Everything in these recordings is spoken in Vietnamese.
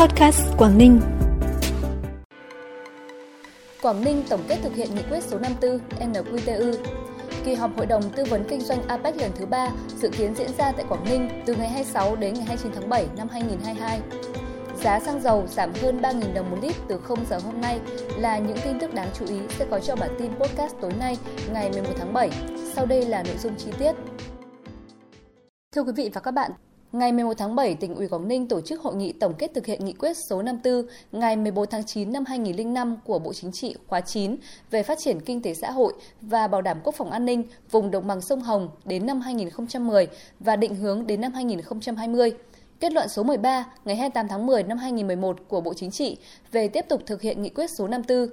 Podcast Quảng Ninh. Quảng Ninh tổng kết thực hiện nghị quyết số 54 NQTU. Kỳ họp Hội đồng Tư vấn Kinh doanh APEC lần thứ 3 dự kiến diễn ra tại Quảng Ninh từ ngày 26 đến ngày 29 tháng 7 năm 2022. Giá xăng dầu giảm hơn 3.000 đồng một lít từ 0 giờ hôm nay là những tin tức đáng chú ý sẽ có trong bản tin podcast tối nay ngày 11 tháng 7. Sau đây là nội dung chi tiết. Thưa quý vị và các bạn, Ngày 11 tháng 7, tỉnh ủy Quảng Ninh tổ chức hội nghị tổng kết thực hiện nghị quyết số 54 ngày 14 tháng 9 năm 2005 của Bộ Chính trị khóa 9 về phát triển kinh tế xã hội và bảo đảm quốc phòng an ninh vùng đồng bằng sông Hồng đến năm 2010 và định hướng đến năm 2020. Kết luận số 13 ngày 28 tháng 10 năm 2011 của Bộ Chính trị về tiếp tục thực hiện nghị quyết số 54.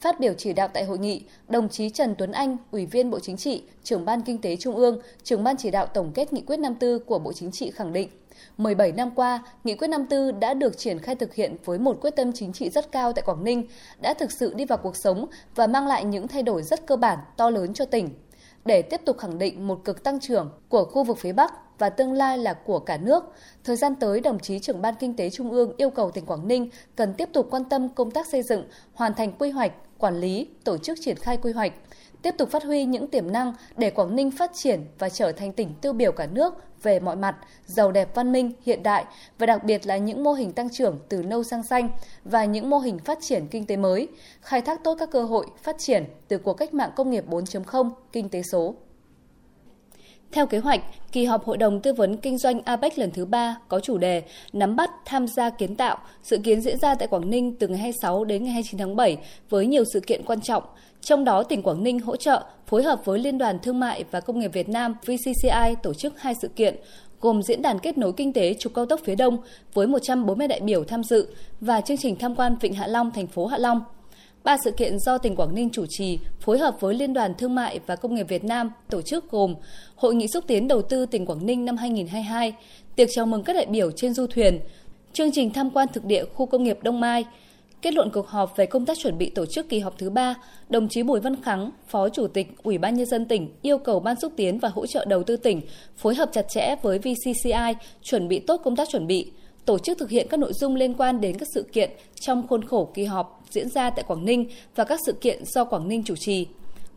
Phát biểu chỉ đạo tại hội nghị, đồng chí Trần Tuấn Anh, Ủy viên Bộ Chính trị, trưởng ban Kinh tế Trung ương, trưởng ban chỉ đạo tổng kết nghị quyết 54 của Bộ Chính trị khẳng định, 17 năm qua, nghị quyết 54 đã được triển khai thực hiện với một quyết tâm chính trị rất cao tại Quảng Ninh, đã thực sự đi vào cuộc sống và mang lại những thay đổi rất cơ bản, to lớn cho tỉnh. Để tiếp tục khẳng định một cực tăng trưởng của khu vực phía Bắc, và tương lai là của cả nước. Thời gian tới, đồng chí trưởng ban kinh tế Trung ương yêu cầu tỉnh Quảng Ninh cần tiếp tục quan tâm công tác xây dựng, hoàn thành quy hoạch, quản lý, tổ chức triển khai quy hoạch, tiếp tục phát huy những tiềm năng để Quảng Ninh phát triển và trở thành tỉnh tiêu biểu cả nước về mọi mặt, giàu đẹp văn minh, hiện đại và đặc biệt là những mô hình tăng trưởng từ nâu sang xanh và những mô hình phát triển kinh tế mới, khai thác tốt các cơ hội phát triển từ cuộc cách mạng công nghiệp 4.0, kinh tế số. Theo kế hoạch, kỳ họp Hội đồng Tư vấn Kinh doanh APEC lần thứ 3 có chủ đề Nắm bắt, tham gia kiến tạo, dự kiến diễn ra tại Quảng Ninh từ ngày 26 đến ngày 29 tháng 7 với nhiều sự kiện quan trọng. Trong đó, tỉnh Quảng Ninh hỗ trợ phối hợp với Liên đoàn Thương mại và Công nghiệp Việt Nam VCCI tổ chức hai sự kiện, gồm diễn đàn kết nối kinh tế trục cao tốc phía Đông với 140 đại biểu tham dự và chương trình tham quan Vịnh Hạ Long, thành phố Hạ Long – Ba sự kiện do tỉnh Quảng Ninh chủ trì, phối hợp với Liên đoàn Thương mại và Công nghiệp Việt Nam tổ chức gồm Hội nghị xúc tiến đầu tư tỉnh Quảng Ninh năm 2022, tiệc chào mừng các đại biểu trên du thuyền, chương trình tham quan thực địa khu công nghiệp Đông Mai, Kết luận cuộc họp về công tác chuẩn bị tổ chức kỳ họp thứ ba, đồng chí Bùi Văn Khắng, Phó Chủ tịch Ủy ban Nhân dân tỉnh yêu cầu Ban xúc tiến và hỗ trợ đầu tư tỉnh phối hợp chặt chẽ với VCCI chuẩn bị tốt công tác chuẩn bị, tổ chức thực hiện các nội dung liên quan đến các sự kiện trong khuôn khổ kỳ họp diễn ra tại Quảng Ninh và các sự kiện do Quảng Ninh chủ trì.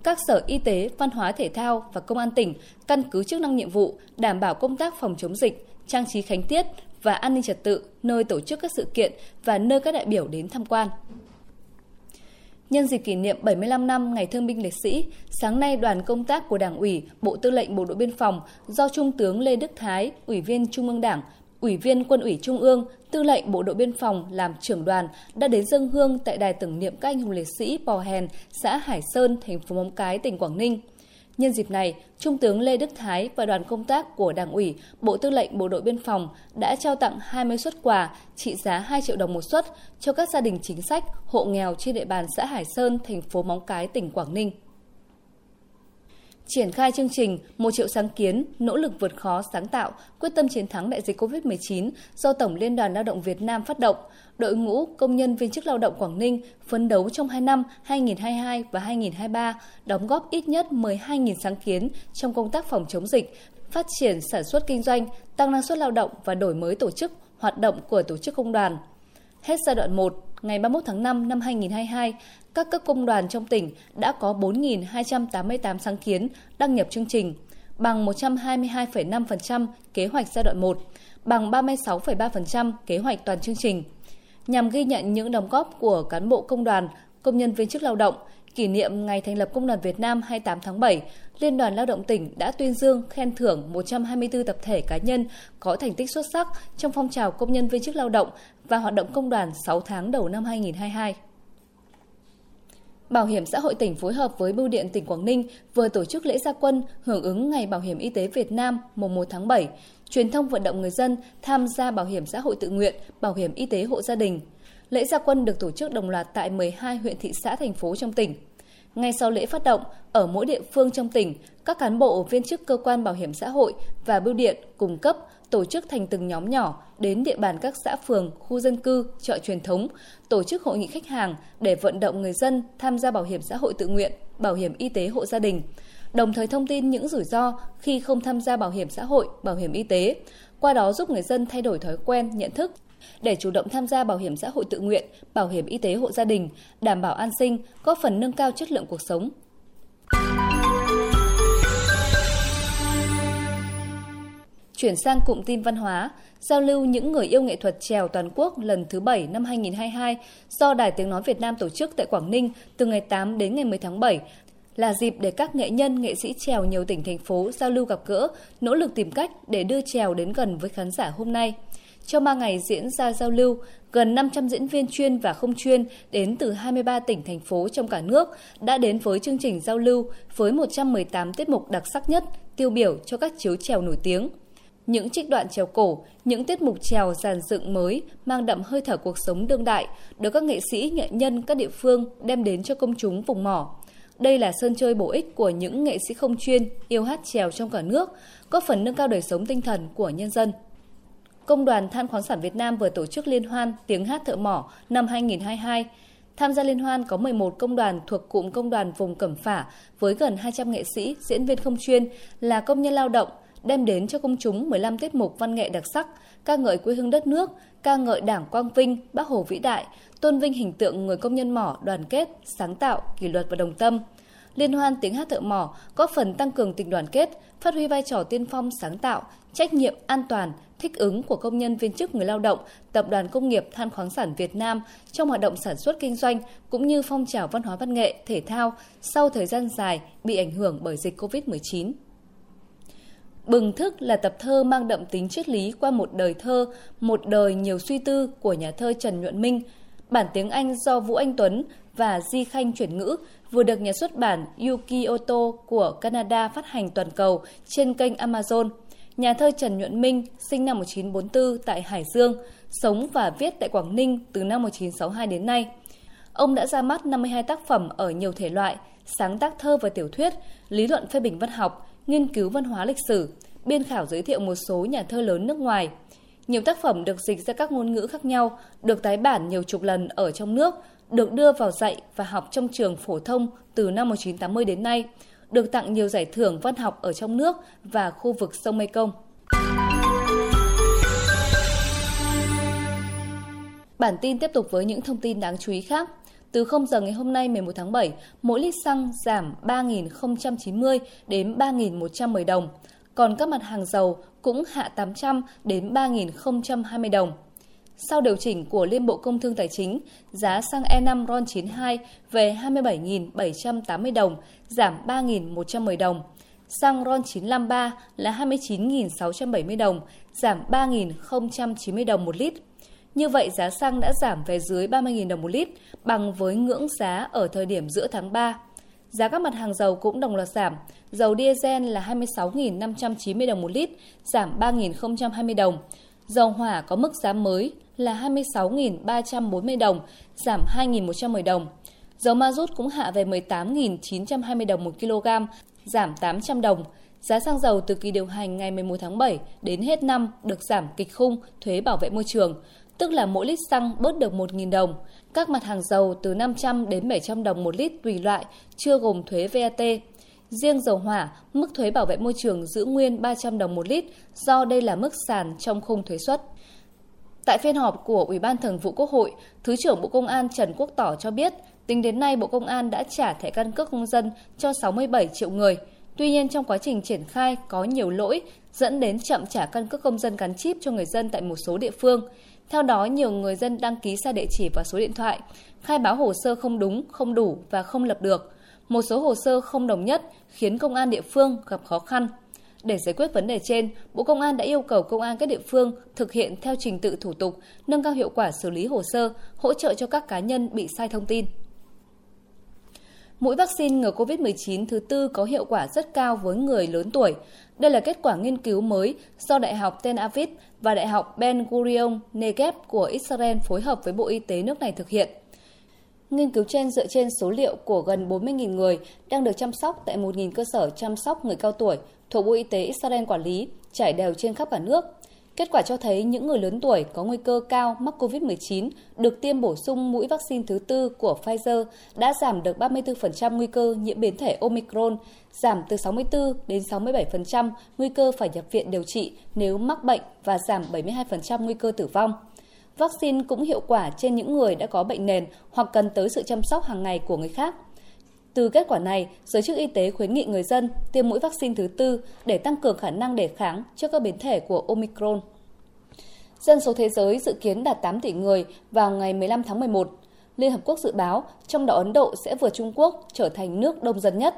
Các sở y tế, văn hóa thể thao và công an tỉnh căn cứ chức năng nhiệm vụ đảm bảo công tác phòng chống dịch, trang trí khánh tiết và an ninh trật tự nơi tổ chức các sự kiện và nơi các đại biểu đến tham quan. Nhân dịp kỷ niệm 75 năm Ngày Thương binh Liệt sĩ, sáng nay đoàn công tác của Đảng ủy, Bộ Tư lệnh Bộ đội Biên phòng do Trung tướng Lê Đức Thái, Ủy viên Trung ương Đảng, Ủy viên Quân ủy Trung ương, Tư lệnh Bộ đội Biên phòng làm trưởng đoàn đã đến dân hương tại đài tưởng niệm các anh hùng liệt sĩ Pò Hèn, xã Hải Sơn, thành phố Móng Cái, tỉnh Quảng Ninh. Nhân dịp này, Trung tướng Lê Đức Thái và đoàn công tác của Đảng ủy, Bộ Tư lệnh Bộ đội Biên phòng đã trao tặng 20 xuất quà trị giá 2 triệu đồng một suất cho các gia đình chính sách, hộ nghèo trên địa bàn xã Hải Sơn, thành phố Móng Cái, tỉnh Quảng Ninh triển khai chương trình Một triệu sáng kiến, nỗ lực vượt khó sáng tạo, quyết tâm chiến thắng đại dịch COVID-19 do Tổng Liên đoàn Lao động Việt Nam phát động. Đội ngũ công nhân viên chức lao động Quảng Ninh phấn đấu trong 2 năm 2022 và 2023 đóng góp ít nhất 12.000 sáng kiến trong công tác phòng chống dịch, phát triển sản xuất kinh doanh, tăng năng suất lao động và đổi mới tổ chức, hoạt động của tổ chức công đoàn. Hết giai đoạn 1, ngày 31 tháng 5 năm 2022, các cấp công đoàn trong tỉnh đã có 4.288 sáng kiến đăng nhập chương trình, bằng 122,5% kế hoạch giai đoạn 1, bằng 36,3% kế hoạch toàn chương trình. Nhằm ghi nhận những đóng góp của cán bộ công đoàn, công nhân viên chức lao động, kỷ niệm ngày thành lập Công đoàn Việt Nam 28 tháng 7, Liên đoàn Lao động tỉnh đã tuyên dương khen thưởng 124 tập thể cá nhân có thành tích xuất sắc trong phong trào công nhân viên chức lao động và hoạt động công đoàn 6 tháng đầu năm 2022. Bảo hiểm xã hội tỉnh phối hợp với Bưu điện tỉnh Quảng Ninh vừa tổ chức lễ gia quân hưởng ứng Ngày Bảo hiểm Y tế Việt Nam mùng 1 tháng 7, truyền thông vận động người dân tham gia bảo hiểm xã hội tự nguyện, bảo hiểm y tế hộ gia đình. Lễ gia quân được tổ chức đồng loạt tại 12 huyện thị xã thành phố trong tỉnh. Ngay sau lễ phát động, ở mỗi địa phương trong tỉnh, các cán bộ viên chức cơ quan bảo hiểm xã hội và bưu điện cung cấp tổ chức thành từng nhóm nhỏ đến địa bàn các xã phường, khu dân cư, chợ truyền thống, tổ chức hội nghị khách hàng để vận động người dân tham gia bảo hiểm xã hội tự nguyện, bảo hiểm y tế hộ gia đình, đồng thời thông tin những rủi ro khi không tham gia bảo hiểm xã hội, bảo hiểm y tế, qua đó giúp người dân thay đổi thói quen, nhận thức để chủ động tham gia bảo hiểm xã hội tự nguyện, bảo hiểm y tế hộ gia đình, đảm bảo an sinh, góp phần nâng cao chất lượng cuộc sống. Chuyển sang cụm tin văn hóa, giao lưu những người yêu nghệ thuật trèo toàn quốc lần thứ 7 năm 2022 do Đài Tiếng Nói Việt Nam tổ chức tại Quảng Ninh từ ngày 8 đến ngày 10 tháng 7 là dịp để các nghệ nhân, nghệ sĩ trèo nhiều tỉnh thành phố giao lưu gặp gỡ, nỗ lực tìm cách để đưa trèo đến gần với khán giả hôm nay. Trong 3 ngày diễn ra giao lưu, gần 500 diễn viên chuyên và không chuyên đến từ 23 tỉnh thành phố trong cả nước đã đến với chương trình giao lưu với 118 tiết mục đặc sắc nhất, tiêu biểu cho các chiếu trèo nổi tiếng. Những trích đoạn trèo cổ, những tiết mục trèo giàn dựng mới mang đậm hơi thở cuộc sống đương đại được các nghệ sĩ, nghệ nhân các địa phương đem đến cho công chúng vùng mỏ. Đây là sân chơi bổ ích của những nghệ sĩ không chuyên yêu hát trèo trong cả nước, có phần nâng cao đời sống tinh thần của nhân dân. Công đoàn Than khoáng sản Việt Nam vừa tổ chức liên hoan tiếng hát thợ mỏ năm 2022. Tham gia liên hoan có 11 công đoàn thuộc cụm công đoàn vùng Cẩm Phả với gần 200 nghệ sĩ, diễn viên không chuyên là công nhân lao động, đem đến cho công chúng 15 tiết mục văn nghệ đặc sắc, ca ngợi quê hương đất nước, ca ngợi Đảng Quang Vinh, Bác Hồ vĩ đại, tôn vinh hình tượng người công nhân mỏ đoàn kết, sáng tạo, kỷ luật và đồng tâm. Liên hoan tiếng hát thợ mỏ góp phần tăng cường tình đoàn kết, phát huy vai trò tiên phong sáng tạo, trách nhiệm an toàn, thích ứng của công nhân viên chức người lao động, Tập đoàn Công nghiệp Than khoáng sản Việt Nam trong hoạt động sản xuất kinh doanh cũng như phong trào văn hóa văn nghệ, thể thao sau thời gian dài bị ảnh hưởng bởi dịch COVID-19. Bừng thức là tập thơ mang đậm tính triết lý qua một đời thơ, một đời nhiều suy tư của nhà thơ Trần Nhuận Minh. Bản tiếng Anh do Vũ Anh Tuấn và Di Khanh chuyển ngữ vừa được nhà xuất bản Yuki Oto của Canada phát hành toàn cầu trên kênh Amazon. Nhà thơ Trần Nhuận Minh, sinh năm 1944 tại Hải Dương, sống và viết tại Quảng Ninh từ năm 1962 đến nay. Ông đã ra mắt 52 tác phẩm ở nhiều thể loại, sáng tác thơ và tiểu thuyết, lý luận phê bình văn học, nghiên cứu văn hóa lịch sử, biên khảo giới thiệu một số nhà thơ lớn nước ngoài. Nhiều tác phẩm được dịch ra các ngôn ngữ khác nhau, được tái bản nhiều chục lần ở trong nước, được đưa vào dạy và học trong trường phổ thông từ năm 1980 đến nay, được tặng nhiều giải thưởng văn học ở trong nước và khu vực sông Mekong. Bản tin tiếp tục với những thông tin đáng chú ý khác. Từ 0 giờ ngày hôm nay 11 tháng 7, mỗi lít xăng giảm 3.090 đến 3.110 đồng, còn các mặt hàng dầu cũng hạ 800 đến 3.020 đồng. Sau điều chỉnh của Liên Bộ Công Thương Tài chính, giá xăng E5 RON92 về 27.780 đồng, giảm 3.110 đồng. Xăng RON953 là 29.670 đồng, giảm 3.090 đồng một lít. Như vậy, giá xăng đã giảm về dưới 30.000 đồng một lít, bằng với ngưỡng giá ở thời điểm giữa tháng 3. Giá các mặt hàng dầu cũng đồng loạt giảm. Dầu diesel là 26.590 đồng một lít, giảm 3.020 đồng. Dầu hỏa có mức giá mới là 26.340 đồng, giảm 2.110 đồng. Dầu ma rút cũng hạ về 18.920 đồng một kg, giảm 800 đồng. Giá xăng dầu từ kỳ điều hành ngày 11 tháng 7 đến hết năm được giảm kịch khung thuế bảo vệ môi trường, tức là mỗi lít xăng bớt được 1.000 đồng. Các mặt hàng dầu từ 500 đến 700 đồng một lít tùy loại, chưa gồm thuế VAT. Riêng dầu hỏa, mức thuế bảo vệ môi trường giữ nguyên 300 đồng một lít do đây là mức sàn trong khung thuế suất. Tại phiên họp của Ủy ban Thường vụ Quốc hội, Thứ trưởng Bộ Công an Trần Quốc Tỏ cho biết, tính đến nay Bộ Công an đã trả thẻ căn cước công dân cho 67 triệu người. Tuy nhiên trong quá trình triển khai có nhiều lỗi dẫn đến chậm trả căn cước công dân gắn chip cho người dân tại một số địa phương. Theo đó, nhiều người dân đăng ký sai địa chỉ và số điện thoại, khai báo hồ sơ không đúng, không đủ và không lập được. Một số hồ sơ không đồng nhất khiến công an địa phương gặp khó khăn. Để giải quyết vấn đề trên, Bộ Công an đã yêu cầu công an các địa phương thực hiện theo trình tự thủ tục, nâng cao hiệu quả xử lý hồ sơ, hỗ trợ cho các cá nhân bị sai thông tin. Mũi vaccine ngừa COVID-19 thứ tư có hiệu quả rất cao với người lớn tuổi. Đây là kết quả nghiên cứu mới do Đại học Tel Aviv và Đại học Ben Gurion Negev của Israel phối hợp với Bộ Y tế nước này thực hiện. Nghiên cứu trên dựa trên số liệu của gần 40.000 người đang được chăm sóc tại 1.000 cơ sở chăm sóc người cao tuổi thuộc Bộ Y tế Israel quản lý, trải đều trên khắp cả nước. Kết quả cho thấy những người lớn tuổi có nguy cơ cao mắc COVID-19 được tiêm bổ sung mũi vaccine thứ tư của Pfizer đã giảm được 34% nguy cơ nhiễm biến thể Omicron, giảm từ 64 đến 67% nguy cơ phải nhập viện điều trị nếu mắc bệnh và giảm 72% nguy cơ tử vong. Vaccine cũng hiệu quả trên những người đã có bệnh nền hoặc cần tới sự chăm sóc hàng ngày của người khác. Từ kết quả này, giới chức y tế khuyến nghị người dân tiêm mũi vaccine thứ tư để tăng cường khả năng đề kháng trước các biến thể của Omicron. Dân số thế giới dự kiến đạt 8 tỷ người vào ngày 15 tháng 11. Liên Hợp Quốc dự báo, trong đó Ấn Độ sẽ vượt Trung Quốc trở thành nước đông dân nhất.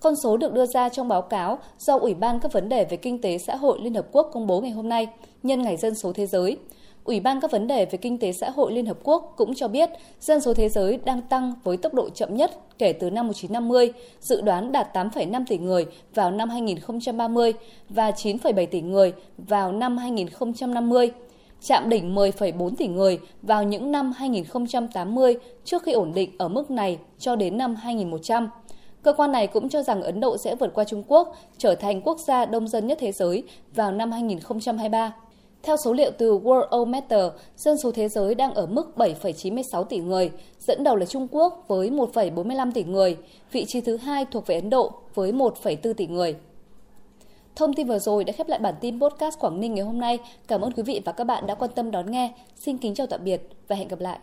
Con số được đưa ra trong báo cáo do Ủy ban các vấn đề về kinh tế xã hội Liên Hợp Quốc công bố ngày hôm nay, nhân ngày dân số thế giới. Ủy ban các vấn đề về kinh tế xã hội Liên Hợp Quốc cũng cho biết dân số thế giới đang tăng với tốc độ chậm nhất kể từ năm 1950, dự đoán đạt 8,5 tỷ người vào năm 2030 và 9,7 tỷ người vào năm 2050 chạm đỉnh 10,4 tỷ người vào những năm 2080 trước khi ổn định ở mức này cho đến năm 2100. Cơ quan này cũng cho rằng Ấn Độ sẽ vượt qua Trung Quốc, trở thành quốc gia đông dân nhất thế giới vào năm 2023. Theo số liệu từ Worldometer, dân số thế giới đang ở mức 7,96 tỷ người, dẫn đầu là Trung Quốc với 1,45 tỷ người, vị trí thứ hai thuộc về Ấn Độ với 1,4 tỷ người. Thông tin vừa rồi đã khép lại bản tin podcast Quảng Ninh ngày hôm nay. Cảm ơn quý vị và các bạn đã quan tâm đón nghe. Xin kính chào tạm biệt và hẹn gặp lại.